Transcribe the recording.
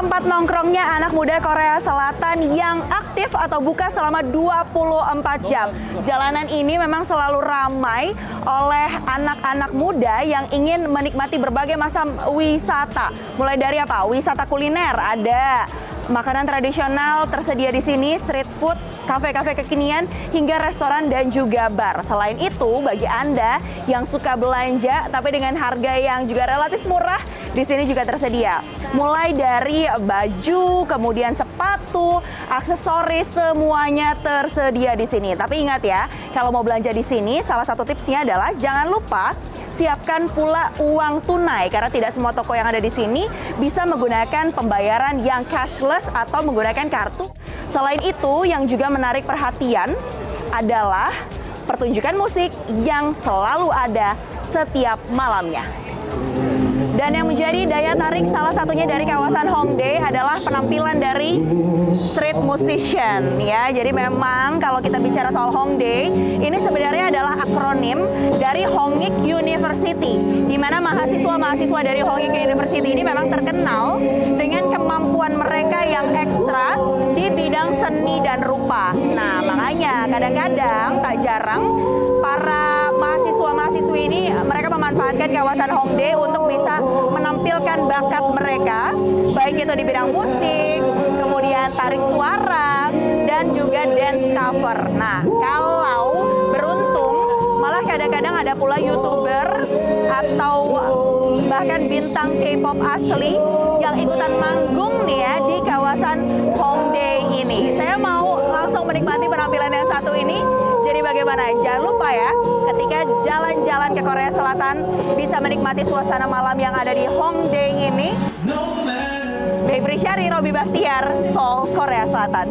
tempat nongkrongnya anak muda Korea Selatan yang aktif atau buka selama 24 jam. Jalanan ini memang selalu ramai oleh anak-anak muda yang ingin menikmati berbagai macam wisata. Mulai dari apa? Wisata kuliner ada, makanan tradisional tersedia di sini, street food, kafe-kafe kekinian, hingga restoran dan juga bar. Selain itu, bagi Anda yang suka belanja tapi dengan harga yang juga relatif murah, di sini juga tersedia. Mulai dari baju, kemudian sepatu, aksesoris semuanya tersedia di sini. Tapi ingat ya, kalau mau belanja di sini, salah satu tipsnya adalah jangan lupa siapkan pula uang tunai karena tidak semua toko yang ada di sini bisa menggunakan pembayaran yang cashless atau menggunakan kartu. Selain itu, yang juga menarik perhatian adalah pertunjukan musik yang selalu ada setiap malamnya. Dan yang menjadi daya tarik salah satunya dari kawasan Hongdae adalah penampilan dari street musician ya. Jadi memang kalau kita bicara soal Hongdae, ini sebenarnya adalah akronim dari Hongik University di mana mahasiswa-mahasiswa dari Hongik University ini memang terkenal dengan kemampuan mereka yang ekstra di bidang seni dan rupa. Nah, makanya kadang-kadang tak jarang para mahasiswa-mahasiswi ini mereka memanfaatkan kawasan Hongdae untuk baik itu di bidang musik, kemudian tarik suara dan juga dance cover. Nah, kalau beruntung malah kadang-kadang ada pula YouTuber atau bahkan bintang K-pop asli yang ikutan manggung nih ya di kawasan Hongdae ini. Saya mau langsung menikmati penampilan yang satu ini. Jadi bagaimana? Jangan lupa ya, ketika jalan-jalan ke Korea Selatan bisa menikmati suasana malam yang ada di Hongdae ini. Baik Syari, Robi Baktiar, Seoul, Korea Selatan.